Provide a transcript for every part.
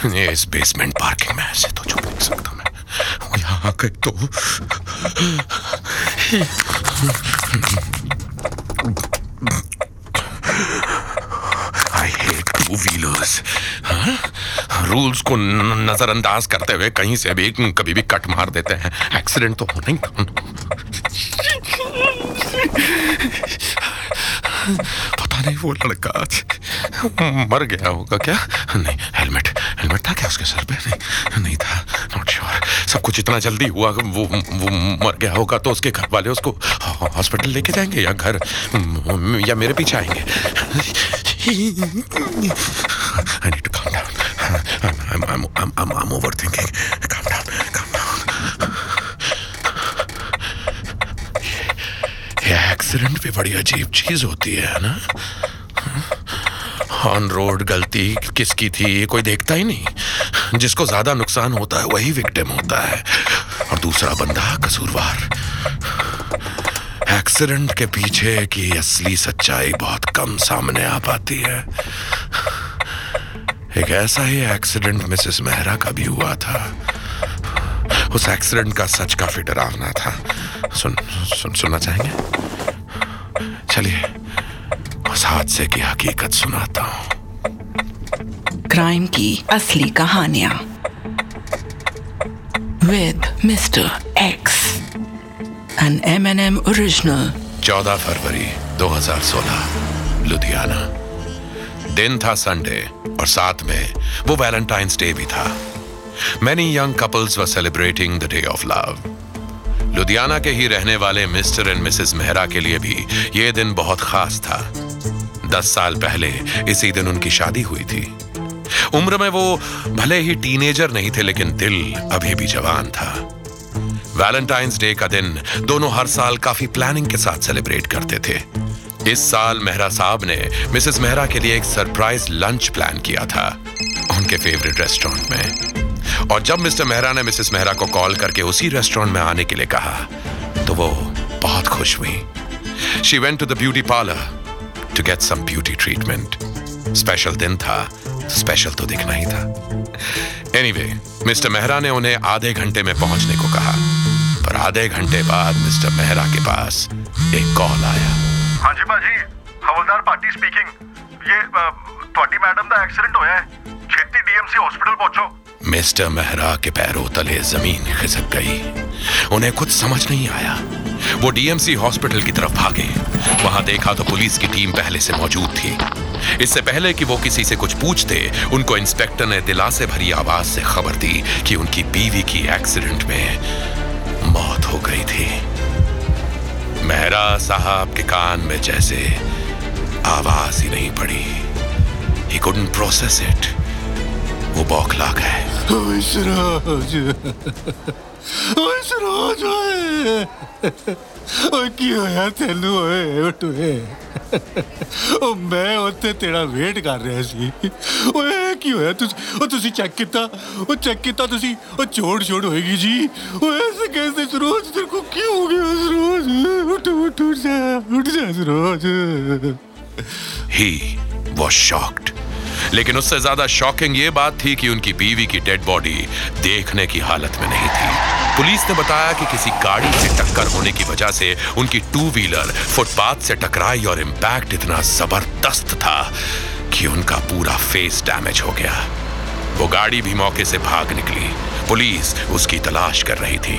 इस इस basement parking में ऐसे तो छुप नहीं सकता मैं। यहाँ गए तो I hate two wheelers rules को नजरअंदाज करते हुए कहीं से भी कभी भी कट मार देते हैं। एक्सीडेंट तो होना ही था। पता नहीं वो लड़का मर गया होगा क्या? नहीं हेलमेट था क्या उसके सर पे नहीं नहीं था नॉट श्योर सब कुछ इतना जल्दी हुआ वो वो मर गया होगा तो उसके घर वाले उसको हॉस्पिटल लेके जाएँगे या घर या मेरे पीछे आएँगे I need to calm down. I'm, I'm, I'm, I'm, I'm overthinking. Calm down, calm down. ये एक्सीडेंट भी बड़ी अजीब चीज़ होती है ना ऑन रोड गलती किसकी थी, ये कोई देखता ही नहीं। जिसको ज़्यादा नुकसान होता है, वही विक्टिम होता है। और दूसरा बंदा कसूरवार। एक्सीडेंट के पीछे की असली सच्चाई बहुत कम सामने आ पाती है। एक ऐसा ही एक्सीडेंट मिसेस मेहरा का भी हुआ था। उस एक्सीडेंट का सच काफ़ी डरावना था। सुन सुन, सुनना चाहेंगे? चलिए। उस हादसे की हकीकत सुनाता हूँ। क्राइम की असली कहानियाँ। With mister X N M N M original 14 फरवरी 2016 लुधियाना। दिन था संडे और साथ में वो वैलेंटाइंस डे भी था। Many young couples were celebrating the day of love Ludhiana के ही रहने वाले मिस्टर एंड मिसेस मेहरा के लिए भी ये दिन बहुत खास था। दस साल पहले इसी दिन उनकी शादी हुई थी। उम्र में वो भले ही टीनेजर नहीं थे, लेकिन दिल अभी भी जवान था। वैलेंटाइंस डे का दिन दोनों हर साल काफ़ी प्लानिंग के साथ सेलिब्रेट करते थे। इस साल मेहरा साहब ने मिसेस मेहरा के लिए एक सरप्राइज़ लंच प्लान किया था उनके फेवरेट रेस्टोरेंट में। और जब मिस्टर मेहरा ने मिसेस मेहरा को कॉल करके उसी रेस्टोरेंट में आने के लिए कहा तो वो बहुत खुश हुई। She went to the beauty parlour to get some beauty treatment special दिन था स्पेशल तो दिखना ही था एनीवे anyway, मिस्टर मेहरा ने उन्हें आधे घंटे में पहुंचने को कहा पर आधे घंटे बाद मिस्टर मेहरा के पास एक कॉल आया हाँ जी भाजी हवलदार पार्टी स्पीकिंग ये ਤੁਹਾਡੀ मैडम का एक्सीडेंट होया है छेती डीएमसी हॉस्पिटल पहुंचो मिस्टर मेहरा के पैरों तले जमीन खिसक गई उन्हें कुछ समझ नहीं आया वो डीएमसी हॉस्पिटल की तरफ़ भागे। वहाँ देखा तो पुलिस की टीम पहले से मौजूद थी। इससे पहले कि वो किसी से कुछ पूछते, उनको इंस्पेक्टर ने दिलासे भरी आवाज़ से खबर दी कि उनकी बीवी की एक्सीडेंट में मौत हो गई थी। मेहरा साहब के कान में जैसे आवाज़ ही नहीं पड़ी। ही couldn't process it. वो बौखला गए ਓਏ, ਕੀ ਹੋਇਆ ਤੈਨੂੰ? ਓਏ ਉਟੋਏ ਉਹ ਮੈਂ ਉੱਥੇ ਤੇਰਾ ਵੇਟ ਕਰ ਰਿਹਾ ਸੀ। ਓਏ, ਕੀ ਹੋਇਆ ਤੁਸੀਂ? ਉਹ ਤੁਸੀਂ ਚੈੱਕ ਕੀਤਾ? ਉਹ ਚੈੱਕ ਕੀਤਾ ਤੁਸੀਂ? ਉਹ ਛੋੜ ਛੋੜ ਹੋਏਗੀ ਜੀ। ਓਏ ਸੇ ਕੈਸੇ ਸਰੋਜ ਤੇਰੇ ਕੋ ਕੀ ਹੋ ਗਿਆ ਸਰੋਜ ਉਠ ਉਠ ਉਠ ਜਾ ਉਠ ਜਾ ਸਰੋਜ ਹੀ was shocked. लेकिन उससे ज़्यादा शॉकिंग ये बात थी कि उनकी बीवी की डेड बॉडी देखने की हालत में नहीं थी। पुलिस ने बताया कि किसी गाड़ी से टक्कर होने की वजह से उनकी टू व्हीलर फुटपाथ से टकराई और इंपैक्ट इतना ज़बरदस्त था कि उनका पूरा फेस डैमेज हो गया। वो गाड़ी भी मौके से भाग निकली। पुलिस उसकी तलाश कर रही थी।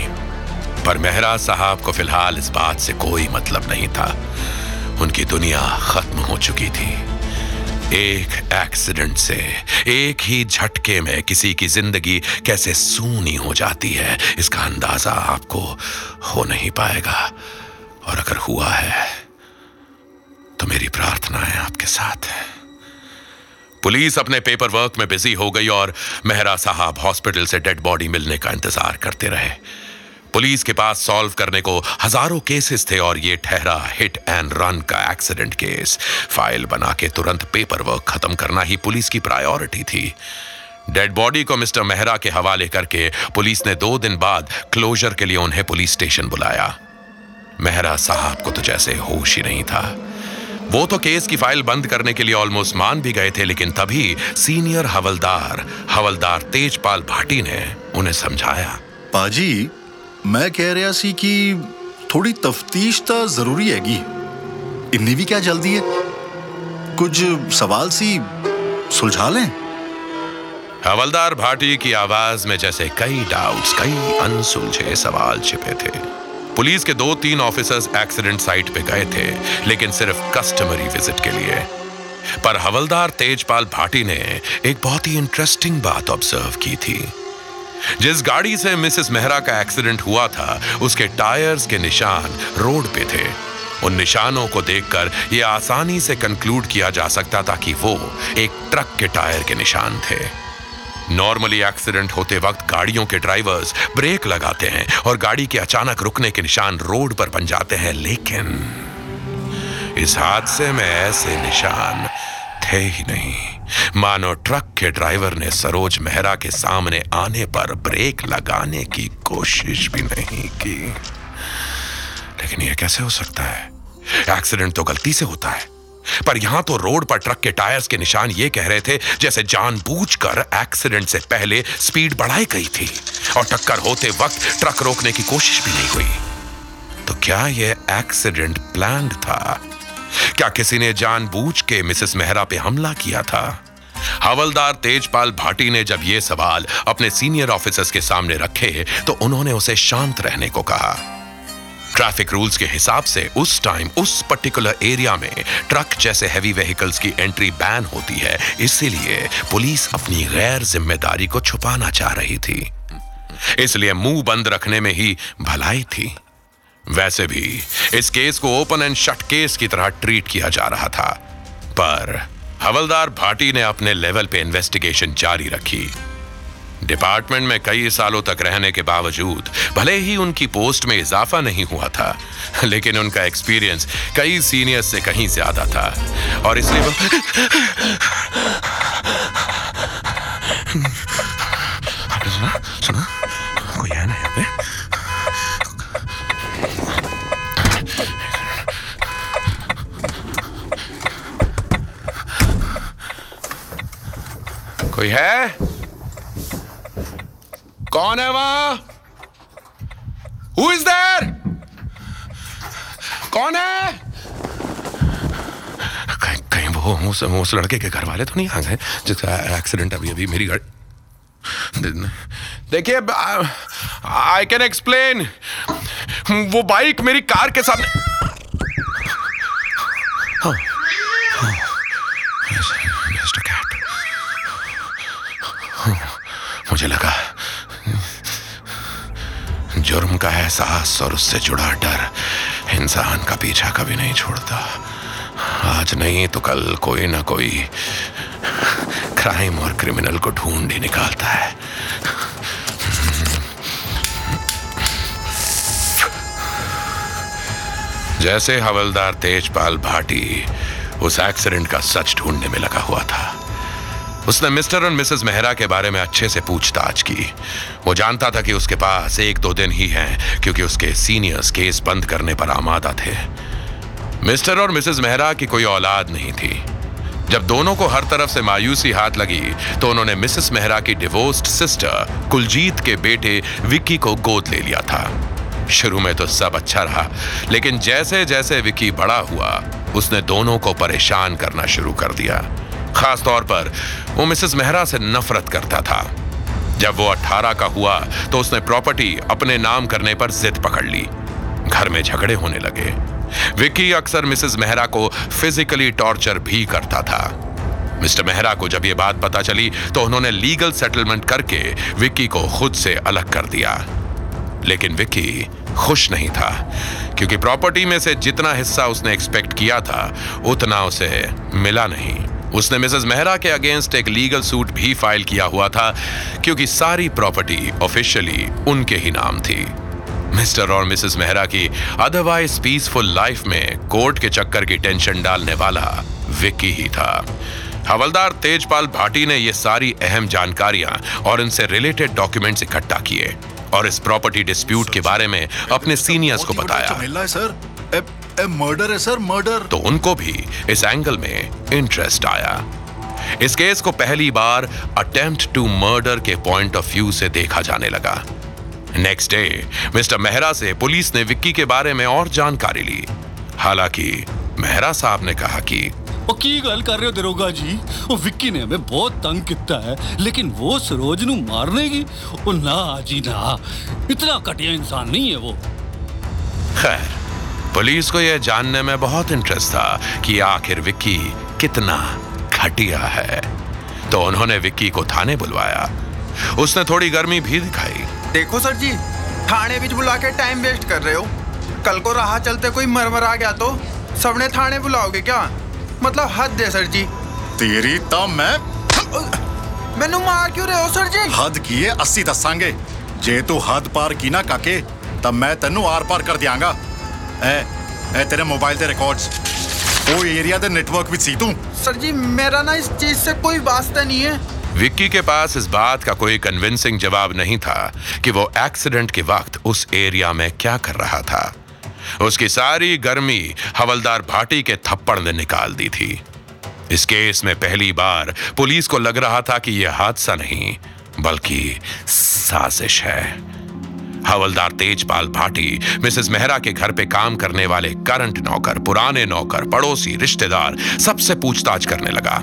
पर मेहरा साहब को फ़िलहाल इस बात से कोई मतलब नहीं था। उनकी दुनिया खत्म हो चुकी थी। एक एक्सीडेंट से, एक ही झटके में किसी की ज़िंदगी कैसे सूनी हो जाती है, इसका अंदाज़ा आपको हो नहीं पाएगा। और अगर हुआ है तो मेरी प्रार्थना है आपके साथ है। पुलिस अपने पेपर वर्क में बिज़ी हो गई और मेहरा साहब हॉस्पिटल से डेड बॉडी मिलने का इंतज़ार करते रहे। पुलिस के पास सॉल्व करने को हज़ारों केसेस थे और ये ठहरा हिट एंड रन का एक्सीडेंट केस। फ़ाइल बना के तुरंत पेपर वर्क खत्म करना ही पुलिस की प्रायोरिटी थी। डेड बॉडी को मिस्टर मेहरा के हवाले करके पुलिस ने दो दिन बाद क्लोजर के लिए उन्हें पुलिस स्टेशन बुलाया। मेहरा साहब को तो जैसे होश ही नहीं था। वो तो केस की फ़ाइल बंद करने के लिए ऑलमोस्ट मान भी गए थे, लेकिन तभी सीनियर हवलदार हवलदार तेजपाल भाटी ने उन्हें समझाया। पाजी मैं कह रहा सी कि थोड़ी तफ्तीश तो ज़रूरी हैगी। इन्नी भी क्या जल्दी है? कुछ सवाल सी सुलझा लें? हवलदार भाटी की आवाज़ में जैसे कई डाउट्स कई अनसुलझे सवाल छिपे थे। पुलिस के दो तीन ऑफिसर्स एक्सीडेंट साइट पे गए थे, लेकिन सिर्फ़ कस्टमरी विज़िट के लिए। पर हवलदार तेजपाल भाटी ने एक बहुत ही इंटरेस्टिंग बात ऑब्ज़र्व की थी। जिस गाड़ी से मिसेस मेहरा का एक्सीडेंट हुआ था, उसके टायर्स के निशान रोड पे थे। उन निशानों को देखकर यह आसानी से कंक्लूड किया जा सकता था कि वो एक ट्रक के टायर के निशान थे। नॉर्मली एक्सीडेंट होते वक्त गाड़ियों के ड्राइवर्स ब्रेक लगाते हैं और गाड़ी के अचानक रुकने के निशान रोड पर बन जाते हैं, लेकिन इस हादसे में ऐसे निशान थे ही नहीं। मानो ट्रक के ड्राइवर ने सरोज मेहरा के सामने आने पर ब्रेक लगाने की कोशिश भी नहीं की। लेकिन यह कैसे हो सकता है? एक्सीडेंट तो गलती से होता है। पर यहाँ तो रोड पर ट्रक के टायर्स के निशान ये कह रहे थे, जैसे जानबूझकर एक्सीडेंट से पहले स्पीड बढ़ाई गई थी और टक्कर होते वक्त ट्रक रोकने की कोशिश भी नहीं हुई। तो क्या यह एक्सीडेंट प्लान था? क्या किसी ने जानबूझ के मिसेस मेहरा पे हमला किया था? हवलदार तेजपाल भाटी ने जब ये सवाल अपने सीनियर ऑफिसर्स के सामने रखे तो उन्होंने उसे शांत रहने को कहा। ट्रैफ़िक रूल्स के हिसाब से उस टाइम, उस पर्टिकुलर एरिया में ट्रक जैसे हैवी व्हीकल्स की एंट्री बैन होती है। इसीलिए पुलिस अपनी गैर ज़िम्मेदारी को छुपाना चाह रही थी। इसलिए मुँह बंद रखने में ही भलाई थी। वैसे भी, इस केस को ओपन एंड शट केस की तरह ट्रीट किया जा रहा था। पर, हवलदार भाटी ने अपने लेवल पे इन्वेस्टिगेशन जारी रखी। डिपार्टमेंट में कई सालों तक रहने के बावजूद, भले ही उनकी पोस्ट में इजाफा नहीं हुआ था, लेकिन उनका एक्सपीरियंस कई सीनियर से कहीं ज़्यादा था। और इसलिए वो सुना। कोई है? कौन है वहाँ? हु इज़ देयर कौन है? कहीं कहीं वो उस, उस लड़के के घर वाले तो नहीं आ गए जिसका एक्सीडेंट अभी अभी मेरी गाड़ी देखिए आई कैन एक्सप्लेन वो बाइक मेरी कार के सामने हाँ, हाँ, just a cat. हाँ, मुझे लगा, जुर्म का एहसास और उससे जुड़ा डर इंसान का पीछा कभी नहीं छोड़ता। आज नहीं तो कल कोई ना कोई क्राइम और क्रिमिनल को ढूंढ ही निकालता है। जैसे हवलदार तेजपाल भाटी उस एक्सीडेंट का सच ढूँढने में लगा हुआ था। उसने मिस्टर और मिसेस मेहरा के बारे में अच्छे से पूछताछ की। वो जानता था कि उसके पास एक दो दिन ही हैं, क्योंकि उसके सीनियर्स केस बंद करने पर आमादा थे। मिस्टर और मिसेस मेहरा की कोई औलाद नहीं थी। जब दोनों को हर तरफ़ से मायूसी हाथ लगी तो उन्होंने मिसेस मेहरा की डिवोर्स्ड सिस्टर कुलजीत के बेटे विक्की को गोद ले लिया था। शुरू में तो सब अच्छा रहा, लेकिन जैसे जैसे विकी बड़ा हुआ, उसने दोनों को परेशान करना शुरू कर दिया। खास तौर पर वो मिसेस मेहरा से नफरत करता था। जब वो 18 का हुआ तो उसने प्रॉपर्टी अपने नाम करने पर जिद पकड़ ली। घर में झगड़े होने लगे। विक्की अक्सर मिसेस मेहरा को फिजिकली टॉर्चर भी करता था। मिस्टर मेहरा को जब यह बात पता चली तो उन्होंने लीगल सेटलमेंट करके विक्की को खुद से अलग कर दिया। लेकिन विक्की खुश नहीं था, क्योंकि प्रॉपर्टी में से जितना हिस्सा उसने एक्सपेक्ट किया था, उतना उसे मिला नहीं। उसने मिसेस मेहरा के अगेंस्ट एक लीगल सूट भी फ़ाइल किया हुआ था, क्योंकि सारी प्रॉपर्टी ऑफिशियली उनके ही नाम थी। मिस्टर और मिसेस मेहरा की अदरवाइज़ पीसफुल लाइफ में कोर्ट के चक्कर की टेंशन डालने वाला विक्की ही था। हवलदार तेजपाल भाटी ने ये सारी अहम जानकारियाँ और इनसे रिलेटेड डॉक्यूमेंट्स इकट्ठा किए और इस प्रॉपर्टी डिस्प्यूट के बारे में अपने सीनियर्स को बताया। सर ए, मर्डर है सर मर्डर तो उनको भी इस एंगल में इंटरेस्ट आया इस केस को पहली बार अटेम्प्ट टू मर्डर के पॉइंट ऑफ व्यू से देखा जाने लगा नेक्स्ट डे मिस्टर मेहरा से पुलिस ने विक्की के बारे में और जानकारी ली हालांकि मेहरा साहब ने कहा कि ਉਹ ਕੀ ਗੱਲ ਕਰ ਰਹੇ ਹੋ ਦਰੋਗਾ ਜੀ ਉਹ ਵਿੱਕੀ ਨੇ ਹਮੇ ਬਹੁਤ ਤੰਗ ਕੀਤਾ ਹੈ ਲੇਕਿਨ वो सरोज ਨੂੰ ਮਾਰਨੇਗੀ ਉਹ ਨਾ जी ना इतना घटिया इंसान नहीं है वो खैर पुलिस को यह जानने में बहुत इंटरेस्ट था कि आखिर विक्की कितना घटिया है। तो उन्होंने विक्की को थाने बुलवाया। उसने थोड़ी गर्मी भी दिखाई। देखो सर जी थाने बीच बुला के टाइम वेस्ट कर रहे हो। कल को राह चलते कोई मरमर आ गया तो सबने थाने बुलाओगे क्या? मतलब हद दे सर जी। तेरी तो मैं मैनू मार क्यों रहे हो सर जी? हद किए 80 दसांगे जे तू हद पार की ना काके तब मैं तेनू आर पार कर दियांगा। ਐ ਐ ਤੇਰੇ ਮੋਬਾਈਲ ਦੇ ਰਿਕਾਰਡਸ ਉਹ ਏਰੀਆ ਦੇ ਨੈਟਵਰਕ ਵਿੱਚ ਸੀ ਤੂੰ सर जी मेरा ना इस चीज से कोई वास्ता नहीं है विक्की के पास इस बात का कोई कन्विंसिंग जवाब नहीं था कि वो एक्सीडेंट के वक्त उस एरिया में क्या कर रहा था उसकी सारी गर्मी हवलदार भाटी के थप्पड़ ने निकाल दी थी इस केस में पहली बार पुलिस को लग रहा था कि यह हादसा नहीं बल्कि साजिश है हवलदार तेजपाल भाटी, मिसेस मेहरा के घर पे काम करने वाले करंट नौकर, पुराने नौकर, पड़ोसी, रिश्तेदार, सबसे पूछताछ करने लगा।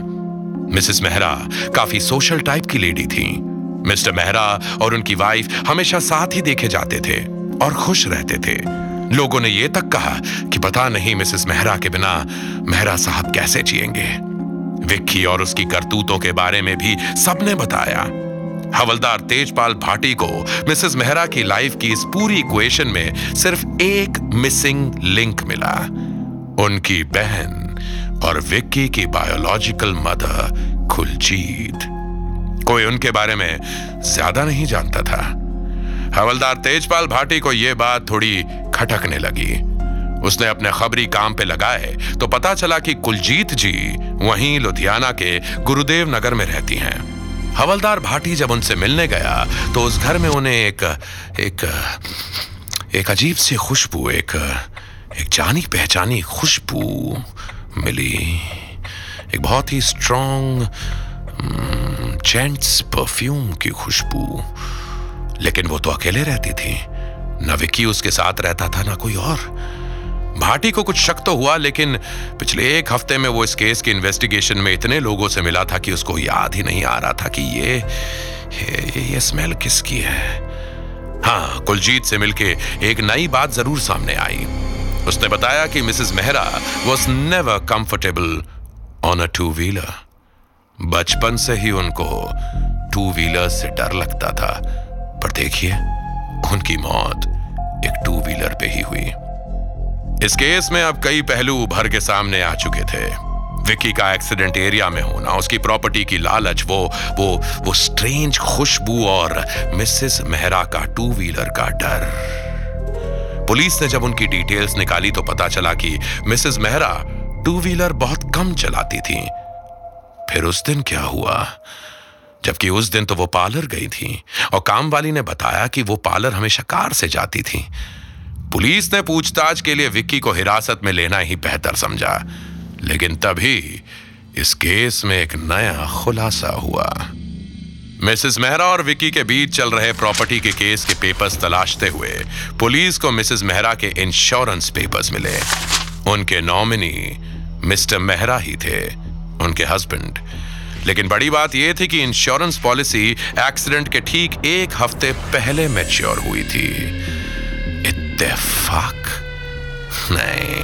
मिसेस मेहरा काफ़ी सोशल टाइप की लेडी थी। मिस्टर मेहरा और उनकी वाइफ हमेशा साथ ही देखे जाते थे और खुश रहते थे। लोगों ने यह तक कहा कि पता नहीं मिसेस मेहरा के बिना मेहरा साहब कैसे जिएँगे। विक्की और उसकी करतूतों के बारे में भी सबने बताया। हवलदार तेजपाल भाटी को मिसेस मेहरा की लाइफ की इस पूरी इक्वेशन में सिर्फ़ एक मिसिंग लिंक मिला। उनकी बहन और विक्की की बायोलॉजिकल मदर खुलजीत कोई उनके बारे में ज़्यादा नहीं जानता था। हवलदार तेजपाल भाटी को यह बात थोड़ी खटकने लगी। उसने अपने खबरी काम पे लगाए तो पता चला कि कुलजीत जी वहीं लुधियाना के गुरुदेव नगर में रहती हैं। हवलदार भाटी जब उनसे मिलने गया तो उस घर में उन्हें एक एक एक अजीब सी खुशबू, एक एक जानी पहचानी खुशबू मिली। एक बहुत ही स्ट्रॉन्ग जेंट्स परफ्यूम की खुशबू। लेकिन वो तो अकेले रहती थी। ना विक्की उसके साथ रहता था, ना कोई और। भाटी को कुछ शक तो हुआ लेकिन पिछले एक हफ़्ते में वो इस केस के इन्वेस्टिगेशन में इतने लोगों से मिला था कि उसको याद ही नहीं आ रहा था कि ये ये, ये स्मेल किसकी है। हाँ कुलजीत से मिलके एक नई बात ज़रूर सामने आई। उसने बताया कि Mrs Mehra was never comfortable on a two wheeler बचपन से ही उनको टू व्हीलर से डर लगता था। पर देखिए उनकी मौत एक टू व्हीलर पे ही हुई। इस केस में अब कई पहलू उभर के सामने आ चुके थे। विकी का एक्सीडेंट एरिया में होना, उसकी प्रॉपर्टी की लालच, वो वो वो स्ट्रेंज खुशबू और मिसेस मेहरा का टू व्हीलर का डर। पुलिस ने जब उनकी डिटेल्स निकाली तो पता चला कि मिसेस मेहरा टू व्हीलर बहुत कम चलाती थी। फिर उस दिन क्या हुआ? जबकि उस दिन तो वो पार्लर गई थी और काम वाली ने बताया कि वो पार्लर हमेशा कार से जाती थी। पुलिस ने पूछताछ के लिए विक्की को हिरासत में लेना ही बेहतर समझा। लेकिन तभी इस केस में एक नया खुलासा हुआ। मिसेस मेहरा और विक्की के बीच चल रहे प्रॉपर्टी के केस के पेपर्स तलाशते हुए पुलिस को मिसेस मेहरा के इंश्योरेंस पेपर्स मिले। उनके नॉमिनी मिस्टर मेहरा ही थे, उनके हस्बैंड। लेकिन बड़ी बात यह थी कि इंश्योरेंस पॉलिसी एक्सीडेंट के ठीक एक हफ़्ते पहले मैच्योर हुई थी। इत्तेफाक नहीं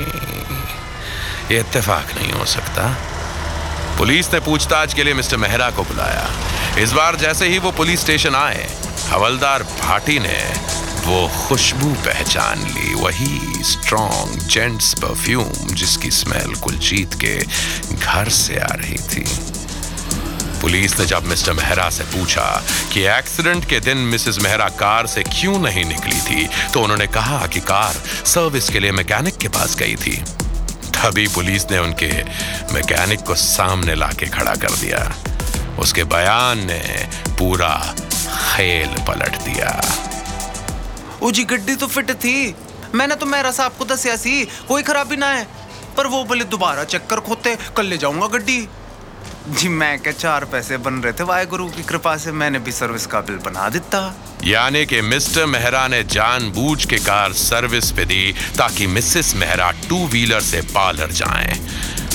ये इत्तेफाक नहीं हो सकता। पुलिस ने पूछताछ के लिए मिस्टर मेहरा को बुलाया। इस बार जैसे ही वो पुलिस स्टेशन आए, हवलदार भाटी ने वो खुशबू पहचान ली, वही स्ट्रॉन्ग जेंट्स परफ्यूम जिसकी स्मेल कुलजीत के घर से आ रही थी। पुलिस ने जब मिस्टर मेहरा से पूछा कि एक्सीडेंट के दिन मिसेस मेहरा कार से क्यों नहीं निकली थी तो उन्होंने कहा कि कार सर्विस के लिए मैकेनिक के पास गई थी। तभी पुलिस ने उनके मैकेनिक को सामने लाके खड़ा कर दिया। उसके बयान ने पूरा खेल पलट दिया। ओ जी, गड्डी तो फिट थी। मैंने तो मेरा साहब को दसिया सी, कोई खराबी ना है। पर वो बोले, दोबारा चक्कर खोते, कल ले जाऊँगा गड्डी। जी, मैं क्या चार पैसे बन रहे थे? वाहेगुरु की कृपा से मैंने भी सर्विस का बिल बना दिता। यानी कि मिस्टर मेहरा ने जानबूझ के कार सर्विस पे दी ताकि मिसेस मेहरा टू व्हीलर से पार्लर जाएँ।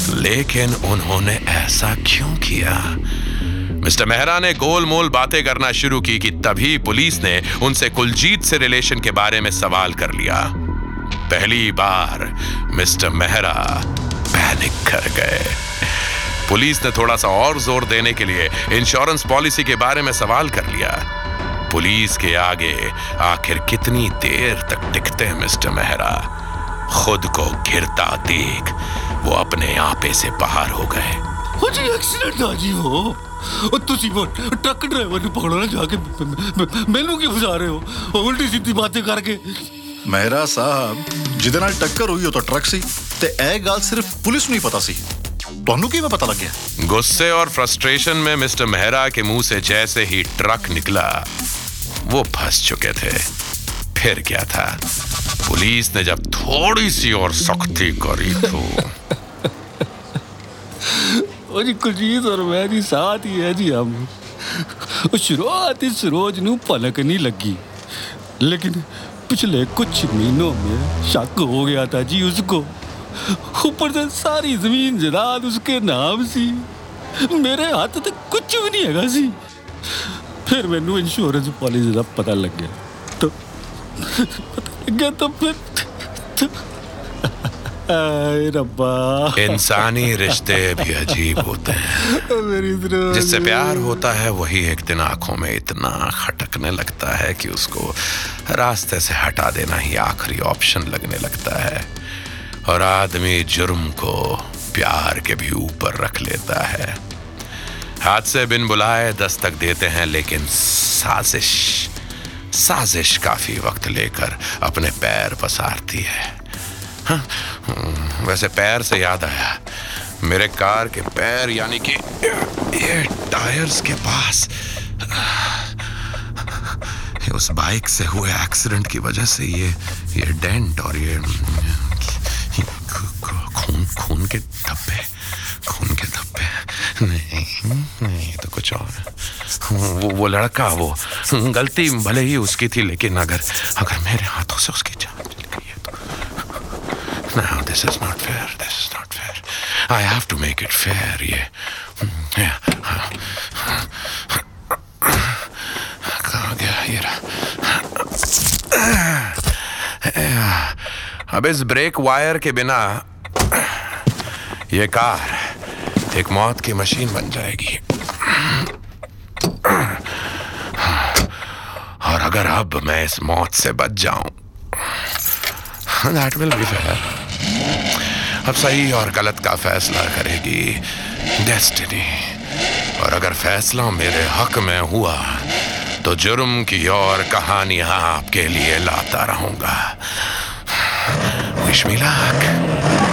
लेकिन उन्होंने ऐसा क्यों किया? मिस्टर मेहरा ने गोल मोल बातें करना शुरू की कि तभी पुलिस ने उनसे कुलजीत से रिलेशन के बारे में सवाल कर लिया। पहली बार मिस्टर मेहरा पैनिक कर गए। पुलिस ने थोड़ा सा और ज़ोर देने के लिए इंश्योरेंस पॉलिसी के बारे में सवाल कर लिया। पुलिस के आगे आखिर कितनी देर तक टिकते हैं मिस्टर मेहरा? खुद को घिरता देख वो अपने आपे से बाहर हो गए। जी एक्सीडेंट आ जी हो। ਤੁਸੀਂ ਮੋ ਟਰੱਕ ਡਰਾਈਵਰ ਨੂੰ ਪਕੜਨਾ ਜਾ ਕੇ ਤੁਹਾਨੂੰ ਕਿਵੇਂ ਪਤਾ ਲੱਗਿਆ गुस्से और फ्रस्ट्रेशन में मिस्टर मेहरा के मुंह से जैसे ही ट्रक निकला वो फंस चुके थे फिर क्या था पुलिस ने जब थोड़ी सी और सख्ती करी तो ਉਹ ਜੀ ਕੁਲਜੀਤ ਔਰ ਮੈਂ ਜੀ ਸਾਥ ਹੀ ਹੈ ਜੀ ਹਮ ਉਹ शुरुआत इस रोज ਨੂੰ पलक नहीं लगी लेकिन पिछले कुछ महीनों में शक हो गया था जी उसको ऊपर से सारी जमीन जायदाद उसके नाम ਸੀ ਮੇਰੇ ਹੱਥ ਤੇ ਕੁਝ ਵੀ ਨਹੀਂ ਹੈਗਾ ਸੀ ਫਿਰ ਮੈਨੂੰ ਇੰਸ਼ੋਰੈਂਸ ਪਾਲਿਸੀ ਦਾ ਪਤਾ ਲੱਗਿਆ ਤਾਂ ਪਤਾ ਲੱਗਿਆ ਤਾਂ ਫਿਰ ਆਏ ਰੱਬਾ इंसानी रिश्ते भी अजीब होते हैं मेरी तरह जिससे प्यार होता है वही एक दिन आंखों में इतना खटकने लगता है कि उसको रास्ते से हटा देना ही आखिरी ऑप्शन लगने लगता है और आदमी जुर्म को प्यार के भी ऊपर रख लेता है। हादसे बिन बुलाए दस्तक देते हैं लेकिन साजिश साजिश काफ़ी वक्त लेकर अपने पैर पसारती है। हाँ, वैसे पैर से याद आया मेरे कार के पैर यानी कि ये टायर्स के पास उस बाइक से हुए एक्सीडेंट की वजह से ये ये डेंट और ये खून खून के धब्बे खून के धब्बे नहीं नहीं तो कुछ और वो वो लड़का वो गलती भले ही उसकी थी लेकिन अगर अगर मेरे हाथों से उसकी जान चली गई है तो No, this is not fair. This is not fair. I have to make it fair. ये yeah. कहाँ गया ये रहा अब इस ब्रेक वायर के बिना ये कार एक मौत की मशीन बन जाएगी। और अगर अब मैं इस मौत से बच जाऊँ दैट विल बी फेयर अब सही और गलत का फैसला करेगी डेस्टिनी और अगर फैसला मेरे हक में हुआ तो जुर्म की और कहानियाँ आपके लिए लाता रहूँगा। Wish me luck